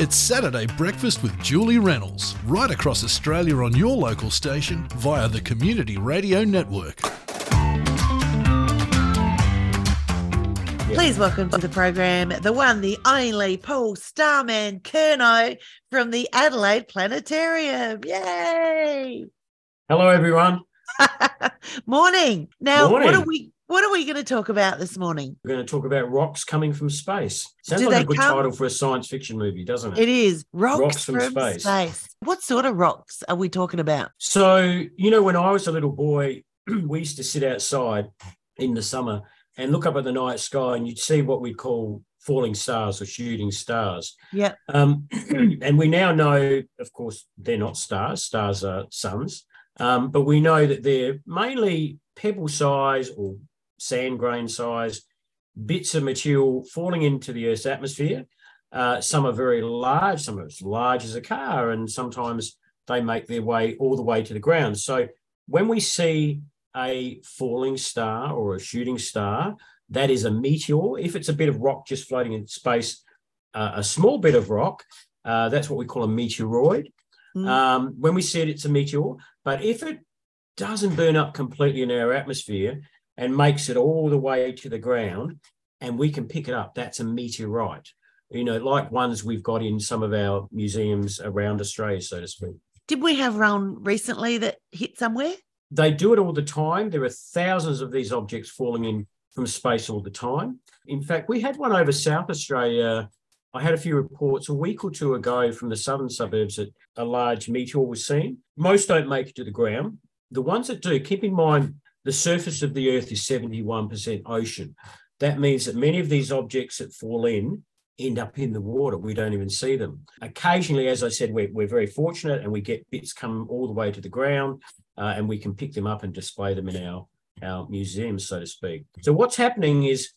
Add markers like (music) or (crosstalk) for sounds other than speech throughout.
It's Saturday Breakfast with Julie Reynolds, right across Australia on your local station via the Community Radio Network. Please welcome to the program the one, the only Paul Starman Curnow from the Adelaide Planetarium. Yay! Hello, everyone. (laughs) Morning. Now, what are we what are we going to talk about this morning? We're going to talk about rocks coming from space. Sounds Do like a good come- title for a science fiction movie, doesn't it? It is rocks, Rocks from from, space. space. What sort of rocks are we talking about? So, you know, when I was a little boy, (clears throat) we used to sit outside in the summer and look up at the night sky, and you'd see what we call falling stars or shooting stars. Yeah. Um, (clears throat) and we now know, of course, they're not stars, stars are suns. Um, but we know that they're mainly pebble size or sand grain size bits of material falling into the Earth's atmosphere. Uh, some are very large, some are as large as a car, and sometimes they make their way all the way to the ground. So when we see a falling star or a shooting star, that is a meteor. If it's a bit of rock just floating in space, uh, a small bit of rock, uh, that's what we call a meteoroid. Mm. Um, when we see it, it's a meteor. But if it doesn't burn up completely in our atmosphere and makes it all the way to the ground, and we can pick it up, that's a meteorite. You know, like ones we've got in some of our museums around Australia, so to speak. Did we have one recently that hit somewhere? They do it all the time. There are thousands of these objects falling in from space all the time. In fact, we had one over South Australia. I had a few reports a week or two ago from the southern suburbs that a large meteor was seen. Most don't make it to the ground. The ones that do, keep in mind the surface of the Earth is 71% ocean. That means that many of these objects that fall in end up in the water. We don't even see them. Occasionally, as I said, we're, we're very fortunate and we get bits come all the way to the ground uh, and we can pick them up and display them in our, our museums, so to speak. So what's happening is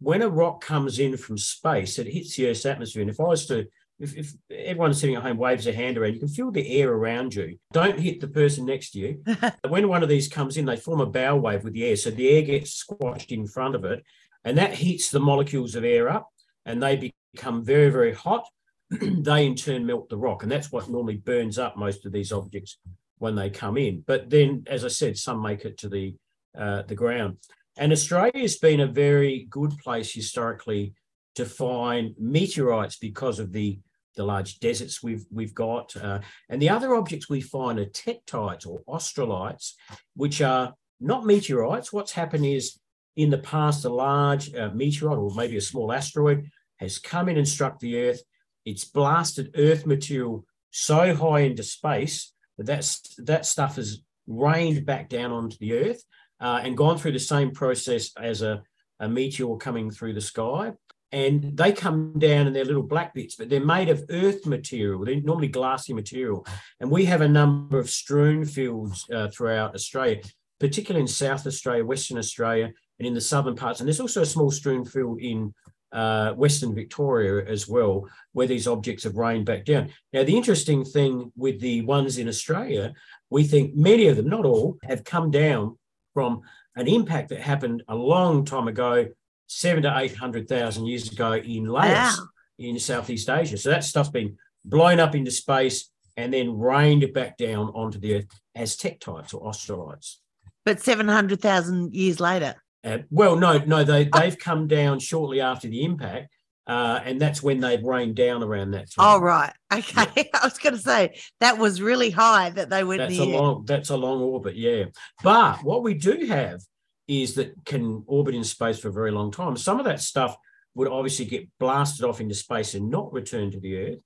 when a rock comes in from space, it hits the Earth's atmosphere. And if I was to, if, if everyone sitting at home waves a hand around, you can feel the air around you. Don't hit the person next to you. (laughs) when one of these comes in, they form a bow wave with the air. So the air gets squashed in front of it, and that heats the molecules of air up, and they become very, very hot. (clears throat) they in turn melt the rock, and that's what normally burns up most of these objects when they come in. But then, as I said, some make it to the uh, the ground. And Australia has been a very good place historically to find meteorites because of the the large deserts we've we've got, uh, and the other objects we find are tektites or australites, which are not meteorites. What's happened is in the past, a large uh, meteorite or maybe a small asteroid has come in and struck the Earth. It's blasted Earth material so high into space that that's, that stuff has rained back down onto the Earth uh, and gone through the same process as a, a meteor coming through the sky. And they come down in their little black bits, but they're made of earth material. They're normally glassy material. And we have a number of strewn fields uh, throughout Australia, particularly in South Australia, Western Australia, and in the southern parts. And there's also a small strewn field in uh, Western Victoria as well, where these objects have rained back down. Now, the interesting thing with the ones in Australia, we think many of them, not all, have come down from an impact that happened a long time ago, seven to 800,000 years ago in Laos Wow. in Southeast Asia. So that stuff's been blown up into space and then rained back down onto the Earth as tektites or australites. But 700,000 years later. Uh, well, no, no, they they've come down shortly after the impact, uh, and that's when they've rained down around that time. Oh, right. Okay. (laughs) I was going to say that was really high that they went that's in a long that's a long orbit, yeah. But what we do have is that can orbit in space for a very long time. Some of that stuff would obviously get blasted off into space and not return to the Earth.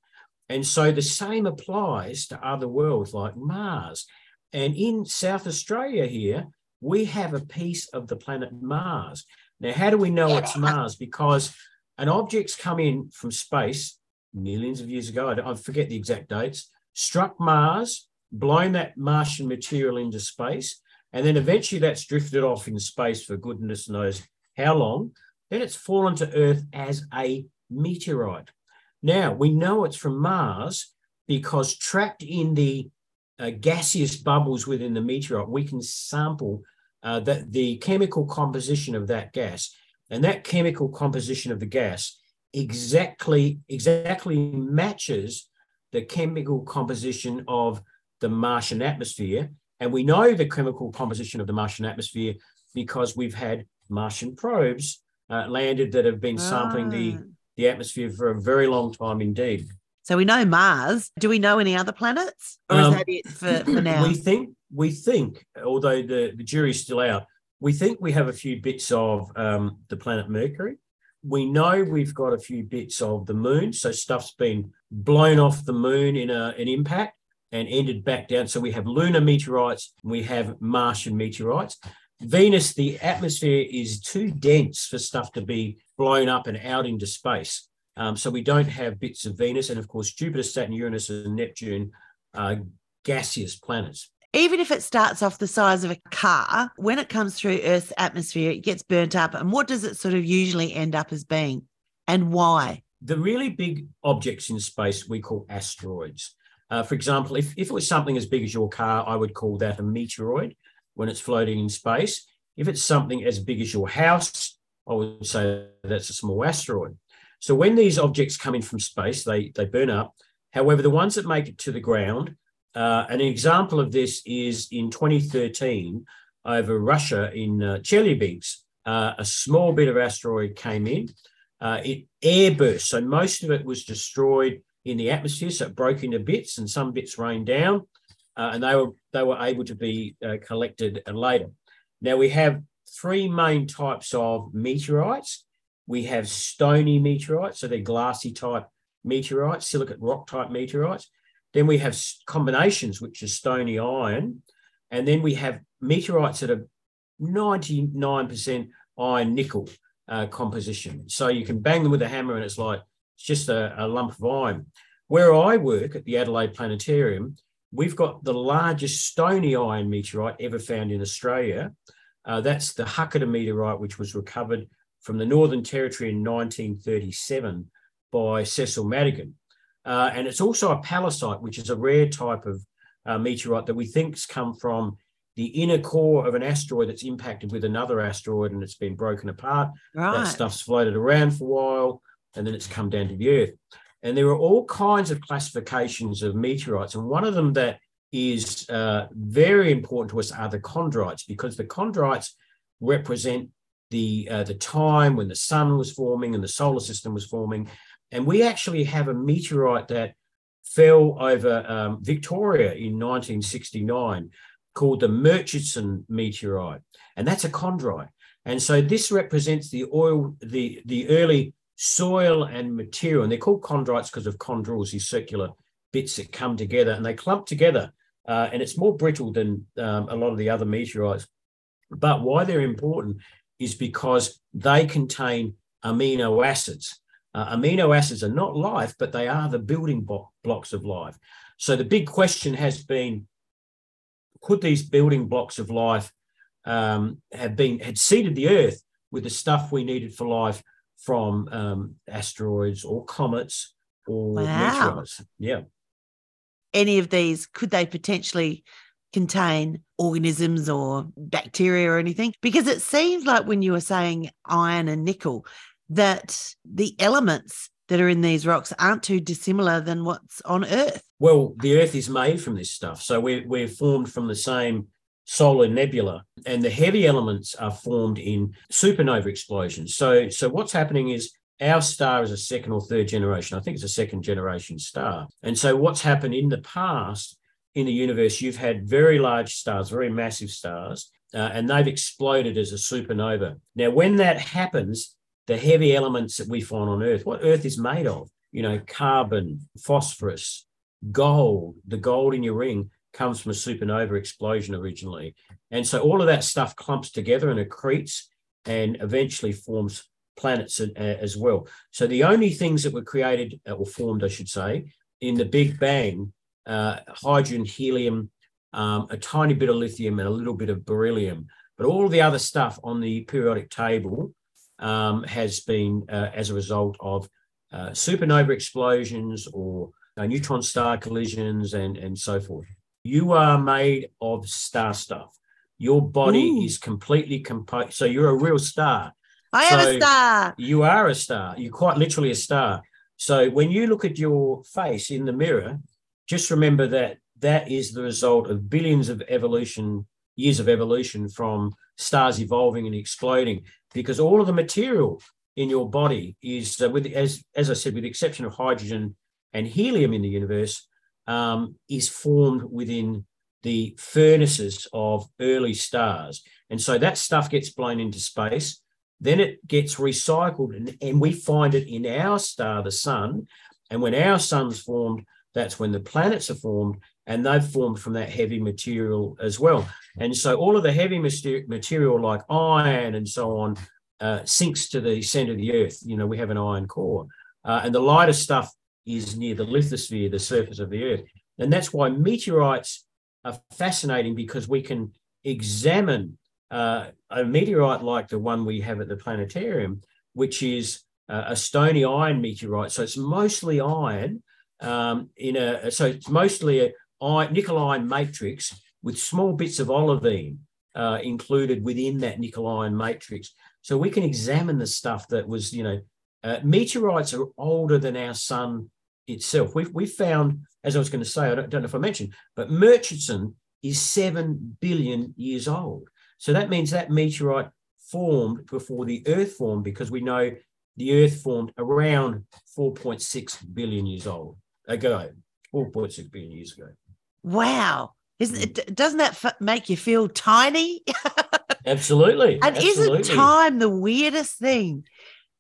And so the same applies to other worlds like Mars. And in South Australia here, we have a piece of the planet Mars. Now, how do we know it's Mars? Because an object's come in from space millions of years ago, I, I forget the exact dates, struck Mars, blown that Martian material into space, and then eventually that's drifted off in space for goodness knows how long. Then it's fallen to Earth as a meteorite. Now, we know it's from Mars because trapped in the uh, gaseous bubbles within the meteorite, we can sample uh, the, the chemical composition of that gas. And that chemical composition of the gas exactly exactly matches the chemical composition of the Martian atmosphere. And we know the chemical composition of the Martian atmosphere because we've had Martian probes uh, landed that have been sampling the, Ah. the atmosphere for a very long time indeed. So we know Mars. Do we know any other planets? Or is Um, that it for, for now? We think we think, although the, the jury's still out, we think we have a few bits of um, the planet Mercury. We know we've got a few bits of the moon. So stuff's been blown off the moon in a, an impact and ended back down. So we have lunar meteorites, we have Martian meteorites. Venus, the atmosphere is too dense for stuff to be blown up and out into space. Um, so we don't have bits of Venus. And of course, Jupiter, Saturn, Uranus, and Neptune are gaseous planets. Even if it starts off the size of a car, when it comes through Earth's atmosphere, it gets burnt up. And what does it sort of usually end up as being? And why? The really big objects in space we call asteroids. Uh, for example, if, if it was something as big as your car, I would call that a meteoroid when it's floating in space. If it's something as big as your house, I would say that's a small asteroid. So when these objects come in from space, they, they burn up. However, the ones that make it to the ground, uh, an example of this is in 2013 over Russia in uh, Chelyabinsk, uh, a small bit of asteroid came in. Uh, it airburst, so most of it was destroyed in the atmosphere, so it broke into bits, and some bits rained down, uh, and they were they were able to be uh, collected later. Now we have three main types of meteorites. We have stony meteorites, so they're glassy type meteorites, silicate rock type meteorites. Then we have combinations, which is stony iron, and then we have meteorites that are 99% iron nickel uh, composition. So you can bang them with a hammer, and it's like it's just a, a lump of iron. Where I work at the Adelaide Planetarium, we've got the largest stony iron meteorite ever found in Australia. Uh, that's the Huckitta meteorite, which was recovered from the Northern Territory in 1937 by Cecil Madigan. Uh, and it's also a pallasite, which is a rare type of uh, meteorite that we think's come from the inner core of an asteroid that's impacted with another asteroid and it's been broken apart. Right. That stuff's floated around for a while and then it's come down to the Earth. And there are all kinds of classifications of meteorites. And one of them that is uh, very important to us are the chondrites, because the chondrites represent the, uh, the time when the sun was forming and the solar system was forming. And we actually have a meteorite that fell over um, Victoria in 1969 called the Murchison meteorite. And that's a chondrite. And so this represents the oil, the, the early soil and material. And they're called chondrites because of chondrules, these circular bits that come together and they clump together. Uh, and it's more brittle than um, a lot of the other meteorites. But why they're important is because they contain amino acids. Uh, amino acids are not life, but they are the building blo- blocks of life. So the big question has been could these building blocks of life um, have been had seeded the earth with the stuff we needed for life from um, asteroids or comets or Wow. meteorites? Yeah. Any of these, could they potentially contain organisms or bacteria or anything? Because it seems like when you were saying iron and nickel, that the elements that are in these rocks aren't too dissimilar than what's on Earth. Well, the Earth is made from this stuff. So we're, we're formed from the same solar nebula, and the heavy elements are formed in supernova explosions. So, so what's happening is our star is a second or third generation. I think it's a second generation star. And so, what's happened in the past in the universe, you've had very large stars, very massive stars, uh, and they've exploded as a supernova. Now, when that happens, the heavy elements that we find on Earth, what Earth is made of, you know, carbon, phosphorus, gold, the gold in your ring comes from a supernova explosion originally. And so all of that stuff clumps together and accretes and eventually forms planets a- as well. So the only things that were created uh, or formed, I should say, in the Big Bang, uh, hydrogen, helium, um, a tiny bit of lithium, and a little bit of beryllium. But all the other stuff on the periodic table um, has been uh, as a result of uh, supernova explosions or uh, neutron star collisions and, and so forth. You are made of star stuff. Your body Ooh. is completely composed. So you're a real star. I am a star. You are a star. You're quite literally a star. So when you look at your face in the mirror, just remember that that is the result of billions of evolution, years of evolution from stars evolving and exploding. Because all of the material in your body is, uh, with as as I said, with the exception of hydrogen and helium in the universe, um, is formed within the furnaces of early stars. And so that stuff gets blown into space. Then it gets recycled, and, and we find it in our star, the sun. And when our sun's formed, that's when the planets are formed, and they've formed from that heavy material as well. And so all of the heavy material, like iron and so on, uh, sinks to the center of the Earth. You know, we have an iron core, uh, and the lighter stuff is near the lithosphere, the surface of the Earth. And that's why meteorites are fascinating because we can examine uh, a meteorite like the one we have at the planetarium, which is uh, a stony iron meteorite. So it's mostly iron um, in a so it's mostly a iron, nickel iron matrix with small bits of olivine uh, included within that nickel iron matrix. So we can examine the stuff that was, you know, uh, meteorites are older than our sun itself. We've, we found, as I was going to say, I don't, don't know if I mentioned, but Murchison is 7 billion years old. So that means that meteorite formed before the Earth formed because we know the Earth formed around 4.6 billion years old ago, 4.6 billion years ago. Wow. Isn't it, doesn't that f- make you feel tiny? (laughs) Absolutely. And absolutely. isn't time the weirdest thing?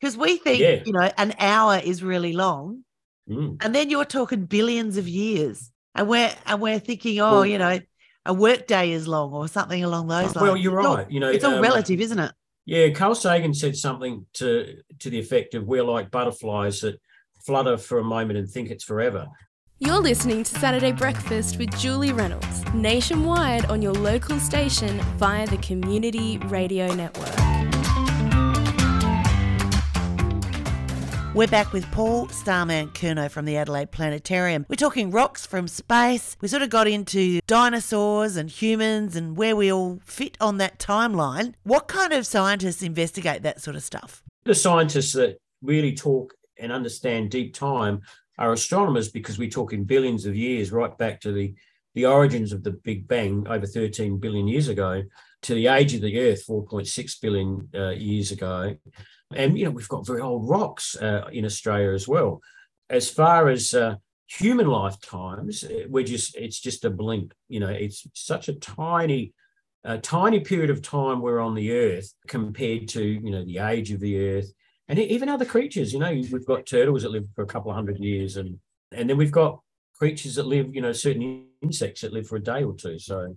Because we think, Yeah. you know, an hour is really long, Mm. and then you're talking billions of years, and we're and we're thinking, oh, Well- you know, a work day is long or something along those lines. Well, you're It's all- right. You know, it's all um, relative, isn't it? Yeah, Carl Sagan said something to to the effect of we're like butterflies that flutter for a moment and think it's forever. You're listening to Saturday Breakfast with Julie Reynolds, nationwide on your local station via the Community Radio Network. We're back with Paul Starman Curnow from the Adelaide Planetarium. We're talking rocks from space. We sort of got into dinosaurs and humans and where we all fit on that timeline. What kind of scientists investigate that sort of stuff? The scientists that really talk and understand deep time are astronomers because we talk in billions of years, right back to the the origins of the Big Bang over 13 billion years ago to the age of the Earth 4.6 billion uh, years ago. And, you know, we've got very old rocks uh, in Australia as well. As far as uh, human lifetimes, uh, we're just, it's just a blink. You know, it's such a tiny, tiny period of time we're on the Earth compared to, you know, the age of the Earth. And even other creatures, you know, we've got turtles that live for a couple of hundred years, and and then we've got creatures that live, you know, certain insects that live for a day or two. So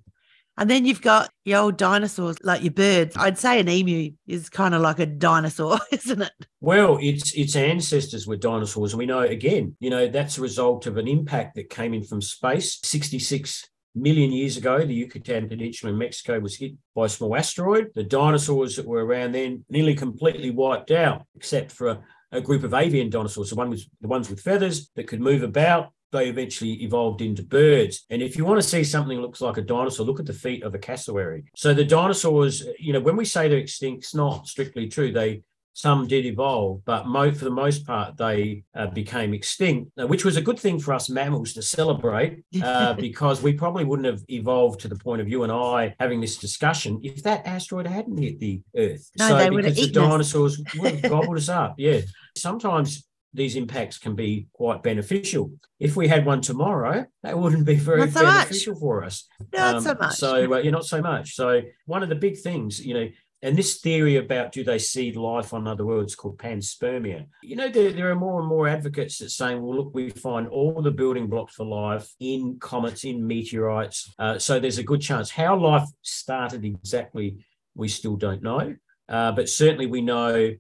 And then you've got your old dinosaurs, like your birds. I'd say an emu is kind of like a dinosaur, (laughs) isn't it? Well, its its ancestors were dinosaurs, and we know again, you know, that's a result of an impact that came in from space. 66 million years ago, the Yucatan Peninsula in Mexico was hit by a small asteroid. The dinosaurs that were around then nearly completely wiped out, except for a, a group of avian dinosaurs, the one with the ones with feathers that could move about. They eventually evolved into birds. And if you want to see something that looks like a dinosaur, look at the feet of a cassowary. So the dinosaurs, you know, when we say they're extinct, it's not strictly true. They some did evolve, but mo- for the most part, they uh, became extinct, uh, which was a good thing for us mammals to celebrate uh, (laughs) because we probably wouldn't have evolved to the point of you and I having this discussion if that asteroid hadn't hit the Earth. No, so they would have because the eaten us. dinosaurs would have gobbled us up. Yeah. (laughs) Sometimes these impacts can be quite beneficial. If we had one tomorrow, that wouldn't be very so much. beneficial for us. Not Um, so much. So, uh, yeah, not so much. So, one of the big things, you know, and this theory about do they seed life on other worlds called panspermia. You know, there, there are more and more advocates that saying, well, look, we find all the building blocks for life in comets, in meteorites. Uh, so there's a good chance. How life started exactly, we still don't know. Uh, but certainly we know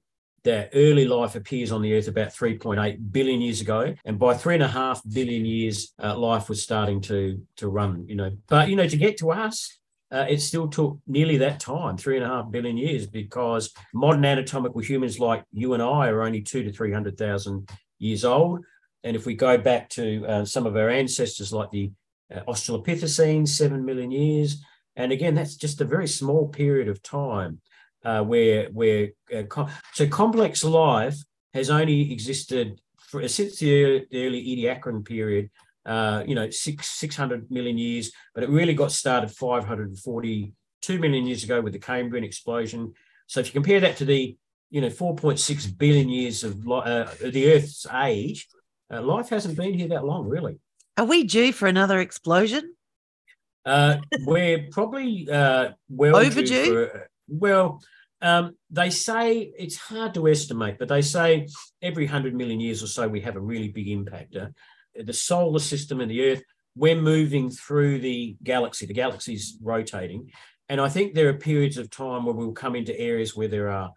that early life appears on the Earth about 3.8 billion years ago, and by three and a half billion years, uh, life was starting to to run. You know, but you know, to get to us, uh, it still took nearly that time, three and a half billion years, because modern anatomical humans like you and I are only two to three hundred thousand years old, and if we go back to uh, some of our ancestors like the uh, Australopithecines, seven million years, and again, that's just a very small period of time. Uh, where where uh, com- so complex life has only existed for, since the early, the early Ediacaran period. Uh, you know, six six hundred million years, but it really got started five hundred and forty two million years ago with the Cambrian explosion. So if you compare that to the you know 4.6 billion years of uh, the Earth's age, uh, life hasn't been here that long, really. Are we due for another explosion? Uh, we're probably uh, well overdue. For, well, um, they say it's hard to estimate, but they say every hundred million years or so we have a really big impact. Uh, the solar system and the Earth, we're moving through the galaxy. The galaxy's rotating, and I think there are periods of time where we'll come into areas where there are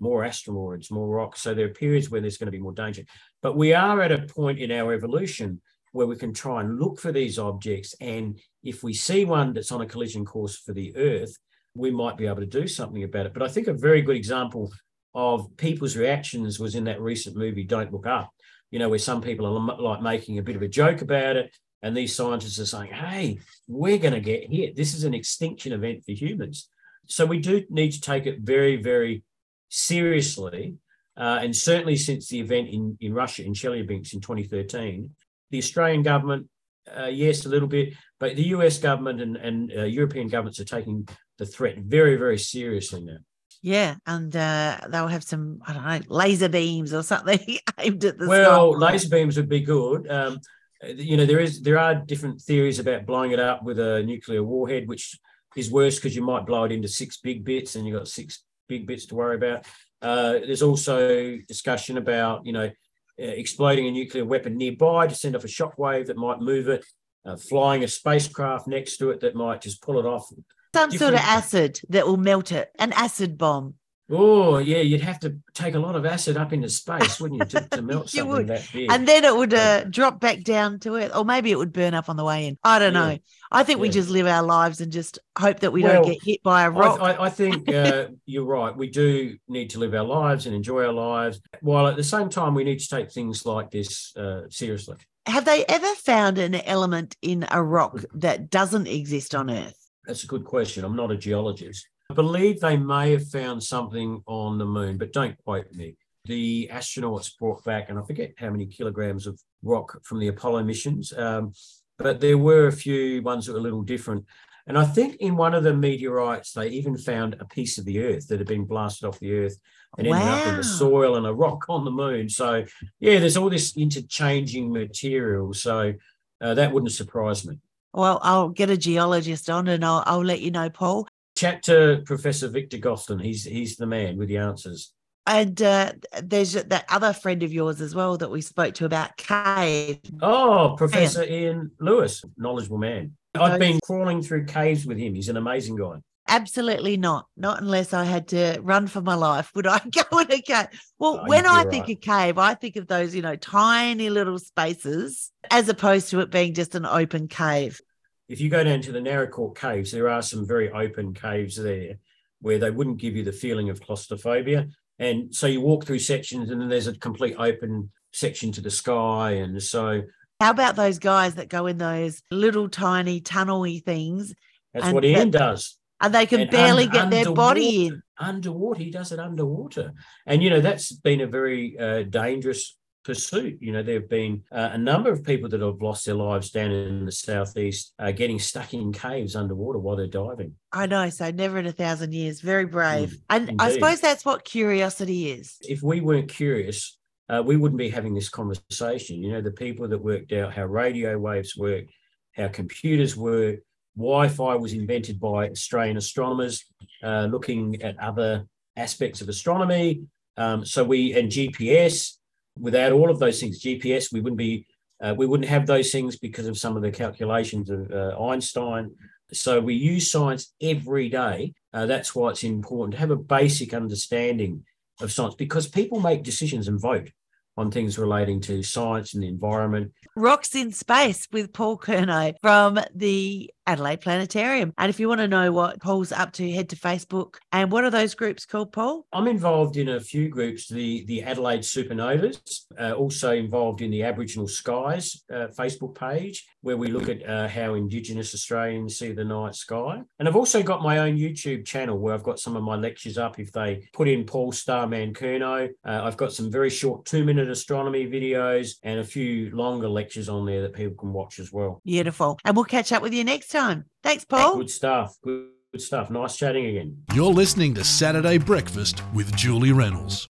more asteroids, more rocks. So there are periods where there's going to be more danger. But we are at a point in our evolution where we can try and look for these objects. And if we see one that's on a collision course for the Earth, we might be able to do something about it. But I think a very good example of people's reactions was in that recent movie, Don't Look Up, you know, where some people are like making a bit of a joke about it. And these scientists are saying, hey, we're going to get hit. This is an extinction event for humans. So we do need to take it very, very seriously. Uh, and certainly since the event in, in Russia, in Chelyabinsk in 2013, the Australian government, uh, yes, a little bit, but the US government and, and uh, European governments are taking the threat very, very seriously now. Yeah, and uh, they'll have some, I don't know, laser beams or something (laughs) aimed at the Well, sky. laser beams would be good. Um, you know, there is there are different theories about blowing it up with a nuclear warhead, which is worse because you might blow it into six big bits and you've got six big bits to worry about. Uh, there's also discussion about, you know, exploding a nuclear weapon nearby to send off a shockwave that might move it, uh, flying a spacecraft next to it that might just pull it off. Some Different... sort of acid that will melt it, an acid bomb. Oh yeah, you'd have to take a lot of acid up into space, wouldn't you, to, to (laughs) melt something would. that big? And then it would uh, drop back down to it, or maybe it would burn up on the way in. I don't yeah. know. I think yeah. we just live our lives and just hope that we well, don't get hit by a rock. I, I, I think uh, (laughs) you're right. We do need to live our lives and enjoy our lives, while at the same time we need to take things like this uh, seriously. Have they ever found an element in a rock that doesn't exist on Earth? That's a good question. I'm not a geologist. I believe they may have found something on the moon, but don't quote me. The astronauts brought back, and I forget how many kilograms of rock from the Apollo missions, um, but there were a few ones that were a little different. And I think in one of the meteorites, they even found a piece of the Earth that had been blasted off the Earth and wow. ended up in the soil and a rock on the moon. So, yeah, there's all this interchanging material. So uh, that wouldn't surprise me. Well, I'll get a geologist on and I'll, I'll let you know, Paul chat to Professor Victor Gostin. He's he's the man with the answers. And uh, there's that other friend of yours as well that we spoke to about cave. Oh, Professor Ian Lewis, knowledgeable man. I've been crawling through caves with him. He's an amazing guy. Absolutely not. Not unless I had to run for my life would I (laughs) go in a cave. Well, oh, when I think right. of cave, I think of those, you know, tiny little spaces as opposed to it being just an open cave if you go down to the Naracoorte caves, there are some very open caves there where they wouldn't give you the feeling of claustrophobia. And so you walk through sections and then there's a complete open section to the sky. And so how about those guys that go in those little tiny tunnely things? That's what Ian that, does. And they can and barely un- get their body in. Underwater, he does it underwater. And, you know, that's been a very uh, dangerous pursuit. You know, there have been uh, a number of people that have lost their lives down in the southeast, uh, getting stuck in caves underwater while they're diving. I know. So never in a thousand years. Very brave. Mm, and indeed. I suppose that's what curiosity is. If we weren't curious, uh, we wouldn't be having this conversation. You know, the people that worked out how radio waves work, how computers work, Wi-Fi was invented by Australian astronomers uh, looking at other aspects of astronomy. Um, so we and GPS without all of those things, GPS, we wouldn't be, uh, we wouldn't have those things because of some of the calculations of uh, Einstein. So we use science every day. Uh, that's why it's important to have a basic understanding of science because people make decisions and vote on things relating to science and the environment. Rocks in Space with Paul Curnow from the Adelaide Planetarium. And if you want to know what Paul's up to, head to Facebook. And what are those groups called, Paul? I'm involved in a few groups, the, the Adelaide Supernovas, uh, also involved in the Aboriginal Skies uh, Facebook page, where we look at uh, how Indigenous Australians see the night sky. And I've also got my own YouTube channel where I've got some of my lectures up. If they put in Paul Starman Curnow, uh, I've got some very short two minute astronomy videos and a few longer lectures on there that people can watch as well. Beautiful. And we'll catch up with you next time. Thanks, Paul. Good stuff. Good, good stuff. Nice chatting again. You're listening to Saturday Breakfast with Julie Reynolds.